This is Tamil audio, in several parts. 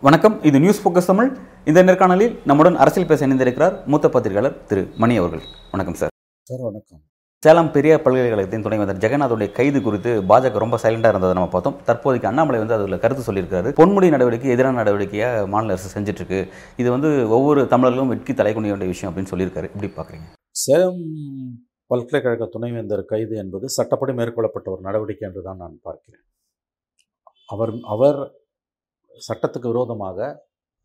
வணக்கம். இது நியூஸ் போக்கஸ் தமிழ். இந்த நேர்காணலில் நம்முடன் அரசியல் பேச இணைந்திருக்கிறார் மூத்த பத்திரிகையாளர் திரு மணி அவர்கள். வணக்கம் சார். சார் வணக்கம். சேலம் பெரியார் பல்கலைக்கழகத்தின் துணைவேந்தர் ஜெகநாதோடைய கைது குறித்து பாஜக ரொம்ப சைலண்டாக இருந்ததை நம்ம பார்த்தோம். தற்போதைக்கு அண்ணாமலை வந்து அதில் கருத்து சொல்லியிருக்காரு. பொன்முடி நடவடிக்கை எதிரான நடவடிக்கையாக மாநில அரசு செஞ்சுட்டு இருக்கு இது வந்து ஒவ்வொரு தமிழர்களும் வெட்கி தலைக்குனிய வேண்டிய விஷயம் அப்படின்னு சொல்லியிருக்காரு. இப்படி பார்க்குறீங்க? சேலம் பல்கலைக்கழக துணைவேந்தர் கைது என்பது சட்டப்படி மேற்கொள்ளப்பட்ட ஒரு நடவடிக்கை என்று தான் நான் பார்க்கிறேன். அவர் அவர் சட்டத்துக்கு விரோதமாக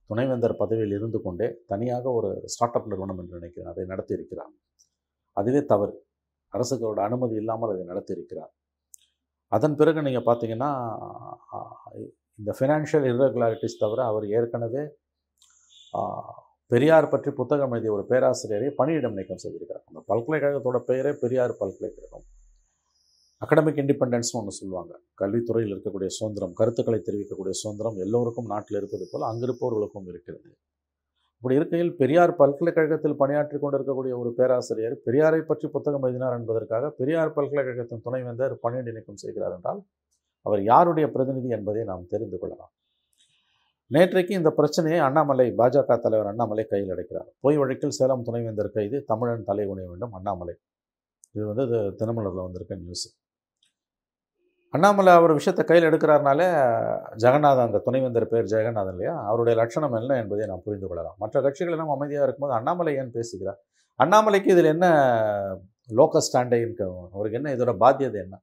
துணைவேந்தர் பதவியில் இருந்து கொண்டே தனியாக ஒரு ஸ்டார்ட் அப் நிறுவனம் என்று நினைக்கிறேன். அதை நடத்தியிருக்கிறார். அதுவே தவறு. அரசுகளோட அனுமதி இல்லாமல் அதை நடத்தியிருக்கிறார். அதன் பிறகு நீங்கள் பார்த்தீங்கன்னா இந்த ஃபினான்ஷியல் irregularities தவிர அவர் ஏற்கனவே பெரியார் பற்றி புத்தகம் எழுதிய ஒரு பேராசிரியரை பணியிடம் நீக்கம் செய்திருக்கிறார். அந்த பல்கலைக்கழகத்தோட பெயரே பெரியார் பல்கலைக்கழகம். அகடமிக் இண்டிபெண்டன்ஸ்னு ஒன்று சொல்லுவாங்க. கல்வித்துறையில் இருக்கக்கூடிய சுதந்திரம் கருத்துக்களை தெரிவிக்கக்கூடிய சுதந்திரம் எல்லோருக்கும் நாட்டில் இருப்பது போல் அங்கிருப்பவர்களுக்கும் இருக்கிறது. இப்படி இருக்கையில் பெரியார் பல்கலைக்கழகத்தில் பணியாற்றி கொண்டிருக்கக்கூடிய ஒரு பேராசிரியர் பெரியாரை பற்றி புத்தகம் எழுதினார் என்பதற்காக பெரியார் பல்கலைக்கழகத்தின் துணைவேந்தர் பணியிட நீக்கம் செய்கிறார் என்றால் அவர் யாருடைய பிரதிநிதி என்பதை நாம் தெரிந்து கொள்ளலாம். நேற்றைக்கு இந்த பிரச்சனையை அண்ணாமலை பாஜக தலைவர் அண்ணாமலை கையில் அடைக்கிறார் பொய் வழக்கில் சேலம் துணைவேந்தர் கைது தமிழன் தலை குனிய வேண்டும் அண்ணாமலை. இது வந்து இது தினமலரில் வந்திருக்க நியூஸ். அண்ணாமலை அவர் விஷயத்தை கையில் எடுக்கிறாருனாலே ஜெகநாதன் அந்த துணைவேந்தர் பேர் ஜெகநாதன் இல்லையா? அவருடைய லட்சணம் என்ன என்பதை நாம் புரிந்து கொள்ளலாம். மற்ற கட்சிகள் எல்லாம் அமைதியாக இருக்கும்போது அண்ணாமலை ஏன் பேசுகிறார்? அண்ணாமலைக்கு இதில் என்ன லோக்கல் ஸ்டாண்டைன்னு அவருக்கு என்ன இதோட பாத்தியதை என்ன?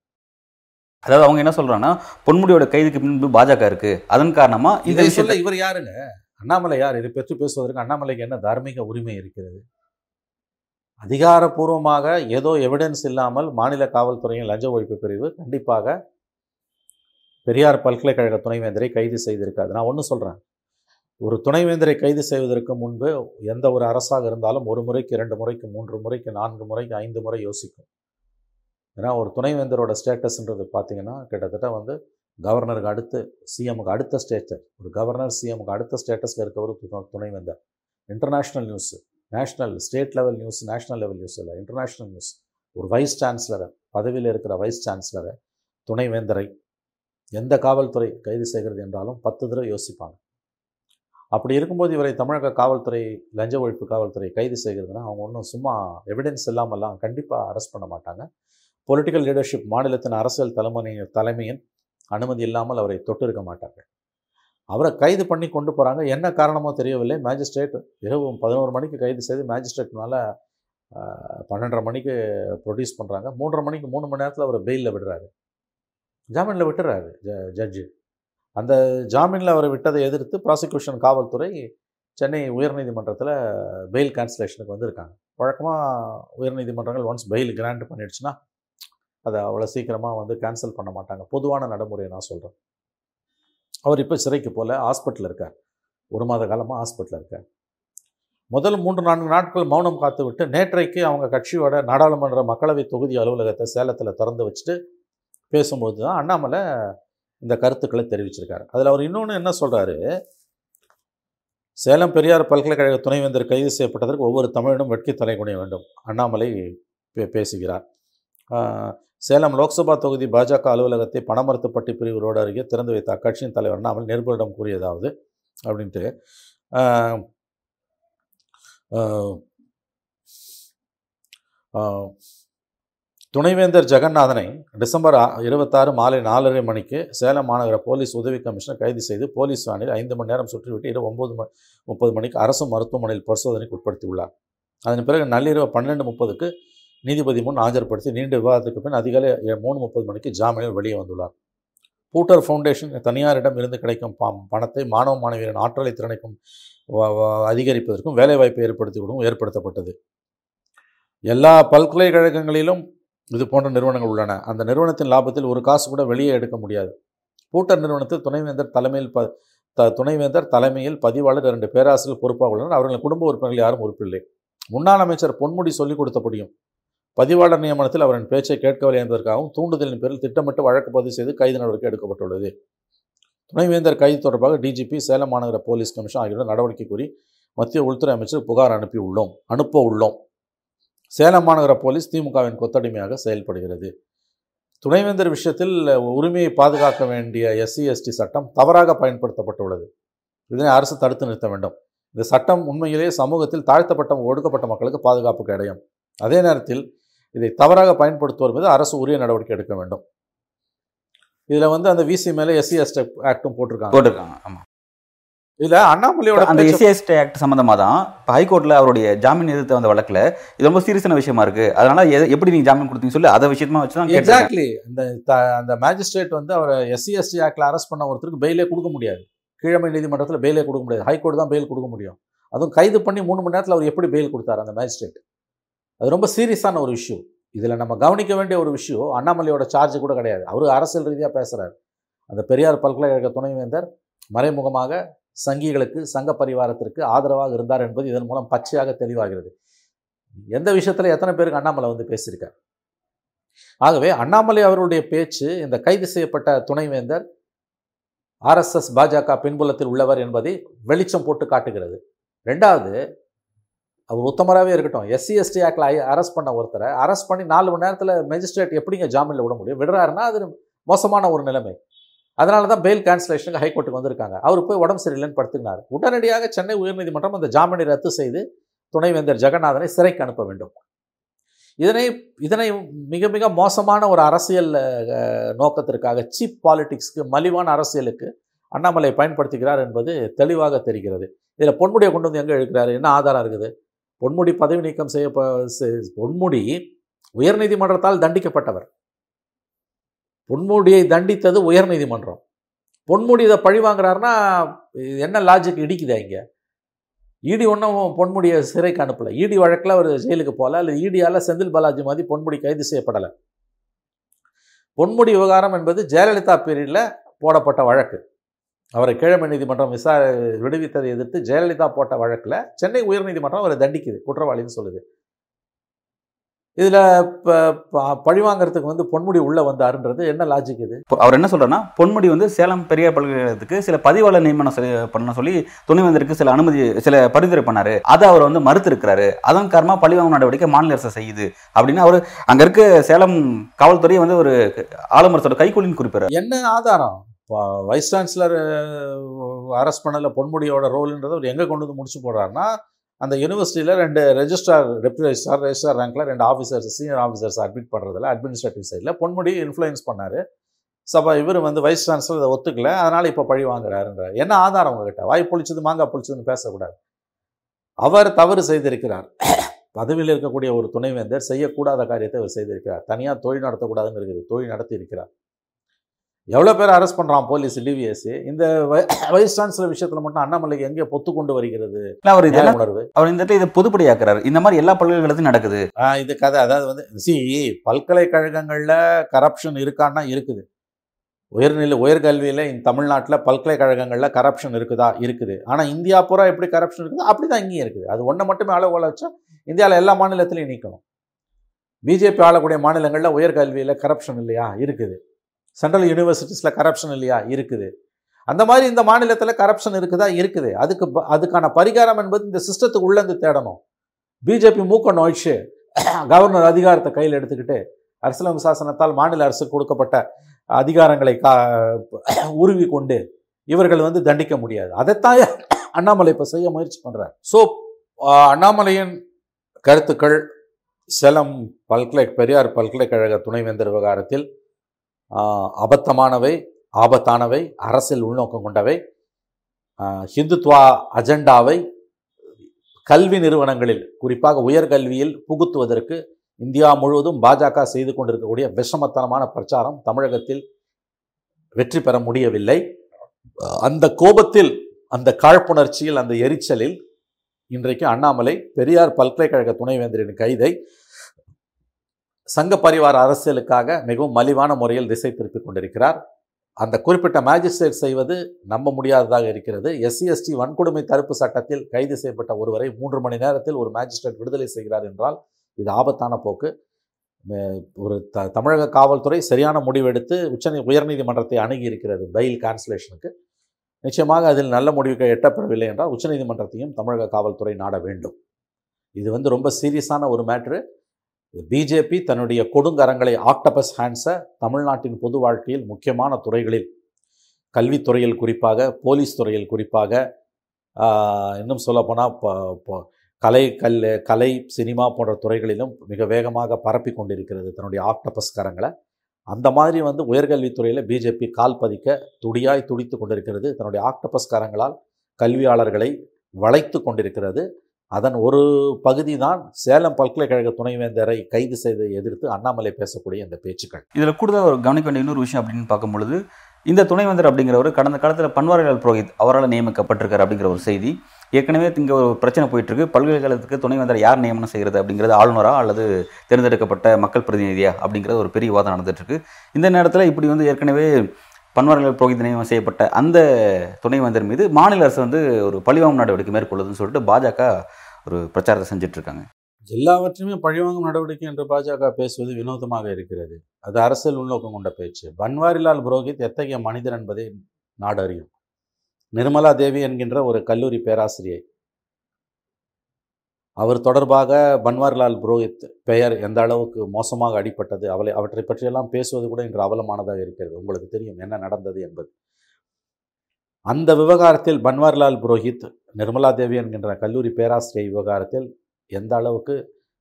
அதாவது அவங்க என்ன சொல்றாங்கன்னா பொன்முடியோட கைதுக்கு பின்பு பாஜக இருக்கு. அதன் காரணமா இந்த இதை சொல்ல இவர் யாருங்க அண்ணாமலை யார்? இதை பற்றி பேசுவதற்கு அண்ணாமலைக்கு என்ன தார்மீக உரிமை இருக்கிறது? அதிகாரப்பூர்வமாக ஏதோ எவிடன்ஸ் இல்லாமல் மாநில காவல்துறையின் லஞ்ச ஒழிப்பு பிரிவு கண்டிப்பாக பெரியார் பல்கலைக்கழக துணைவேந்தரை கைது செய்திருக்காது நான் ஒன்று சொல்கிறேன் ஒரு துணைவேந்தரை கைது செய்வதற்கு முன்பு எந்த ஒரு அரசாக இருந்தாலும் ஒரு முறைக்கு இரண்டு முறைக்கு மூன்று முறைக்கு நான்கு முறைக்கு ஐந்து முறை யோசிக்கும். ஏன்னா ஒரு துணைவேந்தரோட ஸ்டேட்டஸ்ன்றது பார்த்தீங்கன்னா கிட்டத்தட்ட வந்து கவர்னருக்கு அடுத்து சிஎம்முக்கு அடுத்த ஸ்டேட்டஸ். ஒரு கவர்னர் சிஎம்முக்கு அடுத்த ஸ்டேட்டஸில் இருக்கவர் ஒரு துணைவேந்தர். International news national state level news national level news இல்லை இன்டர்நேஷ்னல் நியூஸ். ஒரு வைஸ் சான்சலரை பதவியில் இருக்கிற வைஸ் சான்சலரை துணைவேந்தரை எந்த காவல்துறை கைது செய்கிறது என்றாலும் பத்து தடவை யோசிப்பாங்க. அப்படி இருக்கும்போது இவரை தமிழக காவல்துறை லஞ்ச ஒழிப்பு காவல்துறை கைது செய்கிறதுனா அவங்க ஒன்றும் சும்மா எவிடன்ஸ் இல்லாமல்லாம் கண்டிப்பாக அரெஸ்ட் பண்ண மாட்டாங்க. பொலிட்டிக்கல் லீடர்ஷிப் மாநிலத்தின் அரசியல் தலைமை தலைமையின் அனுமதி இல்லாமல் அவரை தொட்டிருக்க மாட்டார்கள். அவரை கைது பண்ணி கொண்டு போகிறாங்க என்ன காரணமோ தெரியவில்லை. மேஜிஸ்ட்ரேட் இரவு பதினோரு மணிக்கு கைது செய்து மேஜிஸ்ட்ரேட் மேலே பன்னெண்டரை மணிக்கு ப்ரொடியூஸ் பண்ணுறாங்க மூன்றரை மணிக்கு மூணு மணி நேரத்தில் அவர் பெயிலில் விடுறாரு. ஜாமீனில் விட்டுறாரு ஜ ஜட்ஜு. அந்த ஜாமீனில் அவரை விட்டதை எதிர்த்து ப்ராசிக்யூஷன் காவல்துறை சென்னை உயர்நீதிமன்றத்தில் பெயில் கேன்சலேஷனுக்கு வந்திருக்காங்க. வழக்கமாக உயர்நீதிமன்றங்கள் ஒன்ஸ் பெயில் கிராண்ட் பண்ணிடுச்சுன்னா அதை அவ்வளோ சீக்கிரமாக வந்து கேன்சல் பண்ண மாட்டாங்க. பொதுவான நடைமுறையை நான் சொல்கிறேன் அவர் இப்போ சிறைக்கு போல ஹாஸ்பிட்டலில் இருக்கார். ஒரு மாத காலமாக ஹாஸ்பிட்டலில் இருக்கார். முதல் மூன்று நான்கு நாட்கள் மௌனம் காத்து விட்டு நேற்றைக்கு அவங்க கட்சியோட நாடாளுமன்ற மக்களவை தொகுதி அலுவலகத்தை சேலத்தில் திறந்து வச்சுட்டு பேசும்போது தான் அண்ணாமலை இந்த கருத்துக்களை தெரிவிச்சிருக்காரு. அதில் அவர் இன்னொன்று என்ன சொல்கிறாரு சேலம் பெரியார் பல்கலைக்கழக துணைவேந்தர் கைது செய்யப்பட்டதற்கு ஒவ்வொரு தமிழனும் வெட்கி தலைகுனிய வேண்டும். அண்ணாமலை பே பேசுகிறார். சேலம் லோக்சபா தொகுதி பாஜக அலுவலகத்தை பணமரத்துப்பட்டி பிரிவு ரோடு அருகே திறந்து வைத்த அக்கட்சியின் தலைவர் அண்ணாமலை நிருபரிடம் கூறியதாவது அப்படின்ட்டு துணைவேந்தர் ஜெகநாதனை டிசம்பர் இருபத்தாறு மாலை நாலரை மணிக்கு சேலம் மாநகர போலீஸ் உதவி கமிஷனர் கைது செய்து போலீஸ் வேனில் ஐந்து மணி நேரம் சுற்றிவிட்டு இரவு ஒம்பது மணி முப்பது மணிக்கு அரசு மருத்துவமனையில் பரிசோதனைக்கு உட்படுத்தியுள்ளார். அதன் பிறகு நள்ளிரவு பன்னெண்டு முப்பதுக்கு நீதிபதி முன் ஆஜர்படுத்தி நீண்ட விவாதத்துக்கு பின் அதிகாலை மூணு முப்பது மணிக்கு ஜாமீனில் வெளியே வந்துள்ளார். பூட்டர் ஃபவுண்டேஷன் தனியாரிடம் இருந்து கிடைக்கும் பணத்தை மாணவ மாணவியரின் ஆற்றலை திறனைக்கும் அதிகரிப்பதற்கும் வேலைவாய்ப்பை ஏற்படுத்திவிடவும் ஏற்படுத்தப்பட்டது. எல்லா பல்கலைக்கழகங்களிலும் இது போன்ற நிறுவனங்கள் உள்ளன. அந்த நிறுவனத்தின் லாபத்தில் ஒரு காசு கூட வெளியே எடுக்க முடியாது. பூட்டர் நிறுவனத்தில் துணைவேந்தர் தலைமையில் ப த துணைவேந்தர் தலைமையில் பதிவாளர் இரண்டு பேராசிரியர் பொறுப்பாக உள்ளனர் அவர்களின் குடும்ப உறுப்பினர்கள் யாரும் உறுப்பில்லை முன்னாள் அமைச்சர் பொன்முடி சொல்லிக் கொடுத்தபடியும் பதிவாளர் நியமனத்தில் அவரின் பேச்சை கேட்கவில்லை என்பதற்காகவும் தூண்டுதலின் பேரில் திட்டமிட்டு வழக்கு பதிவு செய்து கைது நடவடிக்கை எடுக்கப்பட்டுள்ளது. துணைவேந்தர் கைது தொடர்பாக டிஜிபி சேலம் மாநகர போலீஸ் கமிஷன் ஆகியோர் நடவடிக்கை கூறி மத்திய உள்துறை அமைச்சர் புகார் அனுப்பி உள்ளோம் அனுப்ப உள்ளோம். சேலம் மாநகர போலீஸ் திமுகவின் கொத்தடிமையாக செயல்படுகிறது. துணைவேந்தர் விஷயத்தில் உரிமையை பாதுகாக்க வேண்டிய எஸ்சி எஸ்டி சட்டம் தவறாக பயன்படுத்தப்பட்டுள்ளது. இதனை அரசு தடுத்து நிறுத்த வேண்டும். இந்த சட்டம் உண்மையிலேயே சமூகத்தில் தாழ்த்தப்பட்ட ஒடுக்கப்பட்ட மக்களுக்கு பாதுகாப்பு கிடையும் அதே நேரத்தில் இதை தவறாக பயன்படுத்துவோர் மீது அரசு உரிய நடவடிக்கை எடுக்க வேண்டும். இதில் வந்து அந்த விசி மேலே எஸ்சி எஸ்டி ஆக்டும் போட்டிருக்காங்க. போட்டிருக்காங்க. ஆமாம் இதில் அண்ணாமலையோட அந்த எஸ்சிஎஸ்டி ஆக்ட் சம்பந்தமா தான் இப்போ ஹைகோர்ட்ல அவருடைய ஜாமீன் எதிர்த்து வந்த வழக்குல இது ரொம்ப சீரியஸான விஷயமா இருக்கு. அதனால எப்படி நீங்க ஜாமீன் கொடுத்தீங்க சொல்லி அதை விஷயமா வச்சு தான். எக்ஸாக்ட்லி அந்த மேஜிஸ்ட்ரேட் வந்து அவரை எஸ்சி எஸ்டி ஆக்டில் அரெஸ்ட் பண்ண ஒருத்தருக்கு பெயிலே கொடுக்க முடியாது. கீழமை நீதிமன்றத்தில் பெயிலே கொடுக்க முடியாது. ஹைகோர்ட் தான் பெயில் கொடுக்க முடியும். அதுவும் கைது பண்ணி மூணு மணி நேரத்தில் அவர் எப்படி பெயில் கொடுத்தாரு அந்த மேஜிஸ்ட்ரேட் அது ரொம்ப சீரியஸான ஒரு இஷ்யூ இதில் நம்ம கவனிக்க வேண்டிய ஒரு விஷயம் அண்ணாமலையோட சார்ஜ் கூட கிடையாது. அவர் அரசியல் ரீதியாக பேசுகிறார் அந்த பெரியார் பல்கலைக்கழக துணைவேந்தர் மறைமுகமாக சங்கிகளுக்கு சங்க பரிவாரத்திற்கு ஆதரவாக இருந்தார் என்பது இதன் மூலம் பச்சையாக தெளிவாகிறது. எந்த விஷயத்தில் எத்தனை பேருக்கு அண்ணாமலை வந்து பேசியிருக்கார்? ஆகவே அண்ணாமலை அவருடைய பேச்சு இந்த கைது செய்யப்பட்ட துணைவேந்தர் ஆர்எஸ்எஸ் பாஜக பின்புலத்தில் உள்ளவர் என்பதை வெளிச்சம் போட்டு காட்டுகிறது. ரெண்டாவது அவர் உத்தமராகவே இருக்கட்டும். எஸ்சி எஸ்டி ஆக்டில் அரெஸ்ட் பண்ண ஒருத்தரை அரெஸ்ட் பண்ணி நாலு மணி நேரத்தில் மேஜிஸ்ட்ரேட் எப்படிங்க ஜாமீனில் விட முடியும்? விடுறாருன்னா அது மோசமான ஒரு நிலைமை. அதனால தான் பெயில் கேன்சலேஷனுக்கு ஹைகோர்ட்டுக்கு வந்திருக்காங்க. அவர் போய் உடம்பு சரியில்லைன்னு படுத்துக்கினார். உடனடியாக சென்னை உயர்நீதிமன்றம் அந்த ஜாமீனை ரத்து செய்து துணைவேந்தர் ஜெகநாதனை சிறைக்கு அனுப்ப வேண்டும். இதனை இதனை மிக மிக மோசமான ஒரு அரசியல் நோக்கத்திற்காக சீப் பாலிட்டிக்ஸ்க்கு மலிவான அரசியலுக்கு அண்ணாமலை பயன்படுத்துகிறார் என்பது தெளிவாக தெரிகிறது. இதில் பொன்முடியை கொண்டு வந்து எங்கே இழுக்கிறாரு? என்ன ஆதாரம் இருக்குது? பொன்முடி பதவி நீக்கம் செய்ய பொன்முடி உயர்நீதிமன்றத்தால் தண்டிக்கப்பட்டவர். பொன்முடியை தண்டித்தது உயர்நீதிமன்றம் பொன்முடி இதை பழி வாங்குறாருன்னா என்ன லாஜிக் இடிக்குதா இங்கே? இடி ஒன்றும் பொன்முடியை சிறைக்கு அனுப்பலை. இடி வழக்கில் அவர் ஜெயிலுக்கு போகல. அல்லது இடியால் செந்தில் பாலாஜி மாதிரி பொன்முடி கைது செய்யப்படலை. பொன்முடி விவகாரம் என்பது ஜெயலலிதா பீரியடில் போடப்பட்ட வழக்கு. அவரை கிழமை நீதிமன்றம் விசா விடுவித்ததை எதிர்த்து ஜெயலலிதா போட்ட வழக்கில் சென்னை உயர்நீதிமன்றம் அவரை தண்டிக்குது குற்றவாளின்னு சொல்லுது. இதில் இப்போ பழி வாங்குறதுக்கு வந்து பொன்முடி உள்ளே வந்தாருன்றது என்ன லாஜிக் இது? அவர் என்ன சொல்றாருன்னா பொன்முடி வந்து சேலம் பெரியார் பல்கலைக்கழகத்துக்கு சில பதிவாளர் நியமனம் பண்ண சொல்லி துணைவேந்தருக்கு சில அனுமதி சில பரிந்துரை பண்ணாரு. அதை அவர் வந்து மறுத்து இருக்கிறாரு அதன் காரணமா பழிவாங்கும் நடவடிக்கை மாநில அரசு செய்யுது அப்படின்னு அவர் அங்க இருக்க சேலம் காவல்துறையை வந்து ஒரு ஆளுமரத்தோட கைக்கூலின்னு குறிப்பிடுறாரு. என்ன ஆதாரம்? வைஸ் சான்சலர் அரெஸ்ட் பண்ணல பொன்முடியோட ரோல்ன்றதை அவர் எங்கே கொண்டு வந்து முடிச்சு போடுறாருன்னா அந்த யூனிவர்சிட்டியில் ரெண்டு ரெஜிஸ்ட்ரார் டெப்டி ரெஜிஸ்ட்ரார் ரெஜிஸ்ட்ரார் ரேங்க்ல ரெண்டு ஆஃபீஸர்ஸ் சீனியர் ஆஃபீஸர்ஸ் அட்மிட் பண்ணுறதுல அட்மினிஸ்ட்ரேட்டிவ் சைடில் பொன்முடி இன்ஃப்ளூயன்ஸ் பண்ணார். சபா இவர் வந்து வைஸ் சான்சலர் இதை ஒத்துக்கல. அதனால் இப்போ பழி வாங்குறாருன்றார். என்ன ஆதாரம் உங்ககிட்ட? வாய் பொழிச்சது மாங்காய் பொழிச்சதுன்னு பேசக்கூடாது. அவர் தவறு செய்திருக்கிறார். பதவியில் இருக்கக்கூடிய ஒரு துணைவேந்தர் செய்யக்கூடாத காரியத்தை அவர் செய்திருக்கிறார். தனியாக தொழில் நடத்தக்கூடாதுன்னு இருக்குது. தொழில் நடத்தி இருக்கிறார் எவ்வளோ பேர் அரெஸ்ட் பண்ணுறான் போலீஸ் டிவிஎஸ் இந்த வைஸ் சான்சலர் விஷயத்தில் மட்டும் அண்ணாமலைக்கு எங்கே பொத்து கொண்டு வருகிறது? அவர் இதெல்லாம் உணர்வு? அவர் இந்த இடத்துல இதை பொதுப்படியாக்குறாரு. இந்த மாதிரி எல்லா பல்கலைக்கழகத்திலும் நடக்குது. இது கதை. அதாவது வந்து சி பல்கலைக்கழகங்களில் கரப்ஷன் இருக்கான்னா இருக்குது. உயர்நிலை உயர்கல்வியில் இந்த தமிழ்நாட்டில் பல்கலைக்கழகங்களில் கரப்ஷன் இருக்குதா? இருக்குது. ஆனால் இந்தியா பூரா எப்படி கரப்ஷன் இருக்குதோ? அப்படி தான் இங்கேயும் இருக்குது. அது ஒன்றை மட்டுமே அளவுகோல வச்சா இந்தியாவில் எல்லா மாநிலத்திலையும் நீக்கணும். பிஜேபி ஆளக்கூடிய மாநிலங்களில் உயர்கல்வியில் கரப்ஷன் இல்லையா? இருக்குது. சென்ட்ரல் யூனிவர்சிட்டிஸில் கரப்ஷன் இல்லையா? இருக்குது. அந்த மாதிரி இந்த மாநிலத்தில் கரப்ஷன் இருக்குதா? இருக்குது. அதுக்கு ப- அதுக்கான பரிகாரம் என்பது இந்த சிஸ்டத்துக்கு உள்ளேருந்து தேடணும். பிஜேபி மூக்க நோய்ச்சு. கவர்னர் அதிகாரத்தை கையில் எடுத்துக்கிட்டு அரசியலமைப்பு சாசனத்தால் மாநில அரசுக்கு கொடுக்கப்பட்ட அதிகாரங்களை கா உருவி கொண்டு இவர்கள் வந்து தண்டிக்க முடியாது. அதைத்தான் அண்ணாமலை இப்போ செய்ய முயற்சி பண்ணுறார் ஸோ அண்ணாமலையின் கருத்துக்கள் சேலம் பல்கலை பெரியார் பல்கலைக்கழக துணைவேந்தர் விவகாரத்தில் அபத்தமானவை ஆபத்தானவை அரசியல் உள்நோக்கம் கொண்டவை ஹிந்துத்வா அஜெண்டாவை கல்வி நிறுவனங்களில் குறிப்பாக உயர்கல்வியில் புகுத்துவதற்கு இந்தியா முழுவதும் பாஜக செய்து கொண்டிருக்கக்கூடிய விஷமத்தனமான பிரச்சாரம் தமிழகத்தில் வெற்றி பெற முடியவில்லை. அந்த கோபத்தில் அந்த காழ்ப்புணர்ச்சியில் அந்த எரிச்சலில் இன்றைக்கு அண்ணாமலை பெரியார் பல்கலைக்கழக துணைவேந்தரின் கைதை சங்க பரிவார அரசியலுக்காக மிகவும் மலிவான முறையில் திசை திருப்பிக் கொண்டிருக்கிறார். அந்த குறிப்பிட்ட மேஜிஸ்ட்ரேட் செய்வது நம்ப முடியாததாக இருக்கிறது. எஸ்சி எஸ்டி வன்கொடுமை தடுப்பு சட்டத்தில் கைது செய்யப்பட்ட ஒருவரை மூன்று மணி நேரத்தில் ஒரு மேஜிஸ்ட்ரேட் விடுதலை செய்கிறார் என்றால் இது ஆபத்தான போக்கு. ஒரு த தமிழக காவல்துறை சரியான முடிவெடுத்து உச்ச உயர்நீதிமன்றத்தை அணுகி இருக்கிறது பெயில் கேன்சலேஷனுக்கு நிச்சயமாக அதில் நல்ல முடிவுக்கு எட்டப்படவில்லை என்றால் உச்சநீதிமன்றத்தையும் தமிழக காவல்துறை நாட வேண்டும். இது வந்து ரொம்ப சீரியஸான ஒரு மேட்ரு பிஜேபி தன்னுடைய கொடுங்கரங்களை ஆக்டபஸ் ஹேண்ட்ஸை தமிழ்நாட்டின் பொது வாழ்க்கையில் முக்கியமான துறைகளில் கல்வித்துறையில் குறிப்பாக போலீஸ் துறையில் குறிப்பாக இன்னும் சொல்லப்போனால் இப்போ கலை கல் கலை சினிமா போன்ற துறைகளிலும் மிக வேகமாக பரப்பி கொண்டிருக்கிறது தன்னுடைய ஆக்டபஸ் கரங்களை. அந்த மாதிரி வந்து உயர்கல்வித்துறையில் பிஜேபி கால் பதிக்க துடியாய் துடித்து கொண்டிருக்கிறது. தன்னுடைய ஆக்டபஸ் கரங்களால் கல்வியாளர்களை வளைத்து கொண்டிருக்கிறது. அதன் ஒரு பகுதி தான் சேலம் பல்கலைக்கழக துணைவேந்தரை கைது செய்ததை எதிர்த்து அண்ணாமலை பேசக்கூடிய இந்த பேச்சுக்கள். இதில் கூடுதல் ஒரு கவனிக்க வேண்டிய இன்னொரு விஷயம் அப்படின்னு பார்க்கும்பொழுது இந்த துணைவேந்தர் அப்படிங்கிறவர் கடந்த காலத்தில் பன்வாரிலால் புரோஹித் அவரால் நியமிக்கப்பட்டிருக்கார் அப்படிங்கிற ஒரு செய்தி. ஏற்கனவே இங்கே ஒரு பிரச்சனை போயிட்டு இருக்கு பல்கலைக்கழகத்துக்கு துணைவேந்தர் யார் நியமனம் செய்கிறது அப்படிங்கிறது ஆளுநரா அல்லது தேர்ந்தெடுக்கப்பட்ட மக்கள் பிரதிநிதியா அப்படிங்கிறது ஒரு பெரிய விவாதம் நடந்துட்டு இருக்கு இந்த நேரத்தில் இப்படி வந்து ஏற்கனவே பன்வாரிலால் புரோஹித் நியமனம் செய்யப்பட்ட அந்த துணைவேந்தர் மீது மாநில அரசு வந்து ஒரு பழிவாங்கும் நடவடிக்கை மேற்கொள்ளுதுன்னு சொல்லிட்டு பாஜக ஒரு பிரச்சாரத்தை செஞ்சிட்ருக்காங்க. எல்லாவற்றையுமே பழிவாங்கும் நடவடிக்கை என்று பாஜக பேசுவது வினோதமாக இருக்கிறது. அது அரசியல் உள்நோக்கம் கொண்ட பேச்சு. பன்வாரிலால் புரோஹித் எத்தகைய மனிதர் என்பதை நாடு அறியும் நிர்மலா தேவி என்கின்ற ஒரு கல்லூரி பேராசிரியை. அவர் தொடர்பாக பன்வாரிலால் புரோஹித் பெயர் எந்த அளவுக்கு மோசமாக அடிபட்டது அவளை அவற்றை பற்றியெல்லாம் பேசுவது கூட இன்று அவலமானதாக இருக்கிறது. உங்களுக்கு தெரியும் என்ன நடந்தது என்பது. அந்த விவகாரத்தில் பன்வாரிலால் புரோஹித் நிர்மலா தேவி என்கின்ற கல்லூரி பேராசிரியர் விவகாரத்தில் எந்த அளவுக்கு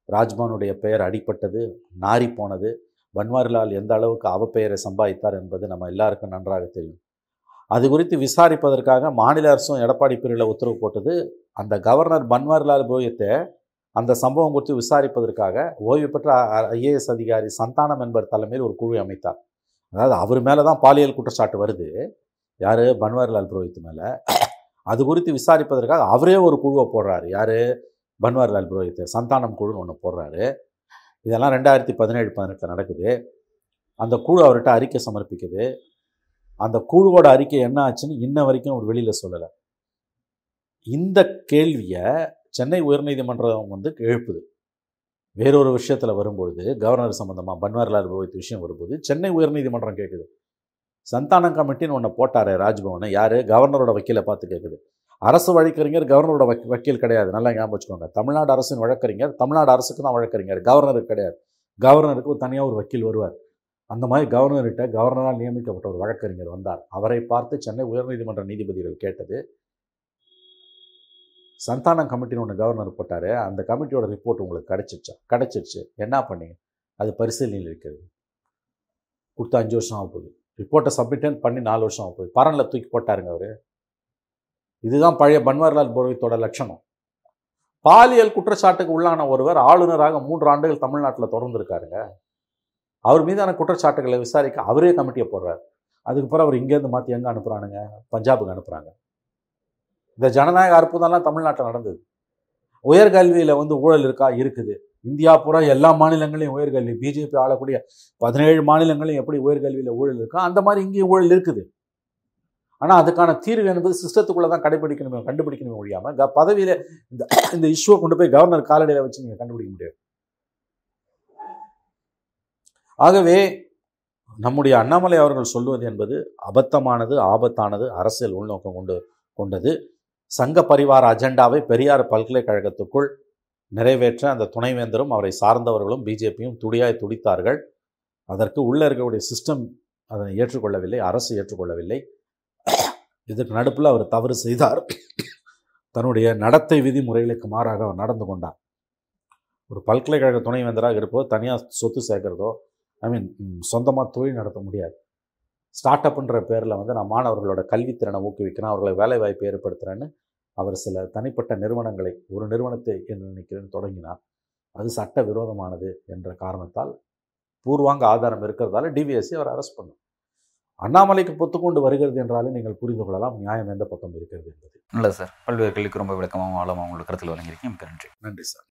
ராஜ்மானுடைய பெயர் அடிபட்டது நாரி போனது பன்வாரிலால் எந்த அளவுக்கு அவப்பெயரை சம்பாதித்தார் என்பது நம்ம எல்லாருக்கும் நன்றாக தெரியும். அது குறித்து விசாரிப்பதற்காக மாநில அரசும் எடப்பாடி பிரிவில் உத்தரவு போட்டது அந்த கவர்னர் பன்வாரிலால் புரோஹித்தை அந்த சம்பவம் குறித்து விசாரிப்பதற்காக ஓய்வு பெற்ற ஐஏஎஸ் அதிகாரி சந்தானம் என்பர் தலைமையில் ஒரு குழு அமைத்தார். அதாவது அவர் மேலே தான் பாலியல் குற்றச்சாட்டு வருது. யார்? பன்வாரிலால் புரோஹித் மேலே. அது குறித்து விசாரிப்பதற்காக அவரே ஒரு குழுவை போடுறாரு. யார்? பன்வாரிலால் புரோஹித். சந்தானம் குழுன்னு ஒன்று போடுறாரு. இதெல்லாம் ரெண்டாயிரத்தி பதினேழு பதினெட்டில் நடக்குது. அந்த குழு அவர்கிட்ட அறிக்கை சமர்ப்பிக்குது. அந்த குழுவோட அறிக்கை என்ன ஆச்சுன்னு இன்ன வரைக்கும் அவர் வெளியில் சொல்லலை. இந்த கேள்வியை சென்னை உயர்நீதிமன்றம் வந்து எழுப்புது. வேறொரு விஷயத்தில் வரும்பொழுது கவர்னர் சம்மந்தமாக பன்வாரிலால் புரோஹித் விஷயம் வரும்போது சென்னை உயர்நீதிமன்றம் கேட்குது சந்தானம் கமிட்டின்னு ஒன்று போட்டாரே ராஜ்பவனை. யார்? கவர்னரோட வக்கீலை பார்த்து கேட்குது அரசு வழக்கறிஞர் கவர்னரோட வக் வக்கீல் கிடையாது. நல்லா ஞாபகம் வச்சுக்கோங்க. தமிழ்நாடு அரசின் வழக்கறிஞர் தமிழ்நாடு அரசுக்கு தான் வழக்கறிஞர். கவர்னருக்கு கிடையாது. கவர்னருக்கு ஒரு தனியாக ஒரு வக்கீல் வருவார். அந்த மாதிரி கவர்னர்கிட்ட கவர்னரால் நியமிக்கப்பட்ட ஒரு வழக்கறிஞர் வந்தார். அவரை பார்த்து சென்னை உயர்நீதிமன்ற நீதிபதிகள் கேட்டது சந்தானம் கமிட்டின்னு ஒன்று கவர்னர் போட்டார். அந்த கமிட்டியோட ரிப்போர்ட் உங்களுக்கு கிடச்சிருச்சா? கிடச்சிருச்சு. என்ன பண்ணீங்க? அது பரிசீலனையில் இருக்கிறது. கொடுத்து அஞ்சு வருஷம் ஆக போகுது. ரிப்போர்ட்டை சப்மிட்டன் பண்ணி நாலு வருஷம் ஆகும் போகுது. பரனில் தூக்கி போட்டாருங்க அவர். இதுதான் பழைய பன்வாரிலால் புரோஹித்தோட லட்சணம். பாலியல் குற்றச்சாட்டுக்கு உள்ளான ஒருவர் ஆளுநராக மூன்று ஆண்டுகள் தமிழ்நாட்டில் தொடர்ந்துருக்காருங்க. அவர் மீதான குற்றச்சாட்டுகளை விசாரிக்க அவரே கமிட்டியை போடுறாரு. அதுக்கப்புறம் அவர் இங்கேருந்து மாற்றி எங்கே அனுப்புகிறானுங்க பஞ்சாபுக்கு அனுப்புகிறாங்க இந்த ஜனநாயக அற்புதம்லாம் தமிழ்நாட்டில் நடந்தது. உயர்கல்வியில் வந்து ஊழல் இருக்கா? இருக்குது. இந்தியா பூரா எல்லா மாநிலங்களையும் உயர்கல்வி பிஜேபி ஆளக்கூடிய பதினேழு மாநிலங்களையும் எப்படி உயர்கல்வியில் ஊழல் இருக்கோ அந்த மாதிரி இங்கேயும் ஊழல் இருக்குது. ஆனால் அதுக்கான தீர்வு என்பது சிஸ்டத்துக்குள்ளே தான் கடைபிடிக்கணுமே கண்டுபிடிக்கணுமே முடியாமல் க பதவியில் இந்த இந்த இஷ்யூவை கொண்டு போய் கவர்னர் காலடியில் வச்சு நீங்கள் கண்டுபிடிக்க முடியாது. ஆகவே நம்முடைய அண்ணாமலை அவர்கள் சொல்லுவது என்பது அபத்தமானது ஆபத்தானது அரசியல் உள்நோக்கம் கொண்டு கொண்டது. சங்க பரிவார அஜெண்டாவை பெரியார் பல்கலைக்கழகத்துக்குள் நிறைவேற்ற அந்த துணைவேந்தரும் அவரை சார்ந்தவர்களும் பிஜேபியும் துடியாய் துடித்தார்கள். அதற்கு உள்ளே இருக்கக்கூடிய சிஸ்டம் அதனை ஏற்றுக்கொள்ளவில்லை அரசு ஏற்றுக்கொள்ளவில்லை. இதற்கு நடுப்பில் அவர் தவறு செய்தார். தன்னுடைய நடத்தை விதிமுறைகளுக்கு மாறாக அவர் நடந்து கொண்டார். ஒரு பல்கலைக்கழக துணைவேந்தராக இருப்போ தனியாக சொத்து சேர்க்கிறதோ ஐ மீன் சொந்தமாக தொழில் நடத்த முடியாது. ஸ்டார்ட் அப்ன்ற பேரில் வந்து நான் மாணவர்களோட கல்வித்திறனை ஊக்குவிக்கிறேன் அவர்களை வேலைவாய்ப்பு ஏற்படுத்துகிறேன்னு அவர் சில தனிப்பட்ட நிறுவனங்களை ஒரு நிறுவனத்தை என்று நினைக்கிறேன் தொடங்கினார். அது சட்ட விரோதமானது என்ற காரணத்தால் பூர்வாங்க ஆதாரம் இருக்கிறதால டிவிஎஸ்சி அவர் அரெஸ்ட் பண்ணும். அண்ணாமலைக்கு பொத்துக்கொண்டு வருகிறது என்றாலே நீங்கள் புரிந்து கொள்ளலாம் நியாயம் எந்த பக்கம் இருக்கிறது என்பது. நல்லது சார். பல்வேறு கேள்விக்கு ரொம்ப விளக்கமாகவும் ஆழமாக உங்களுக்கு கருத்தில் வழங்கியிருக்கீங்க. மிக்க நன்றி. நன்றி சார்.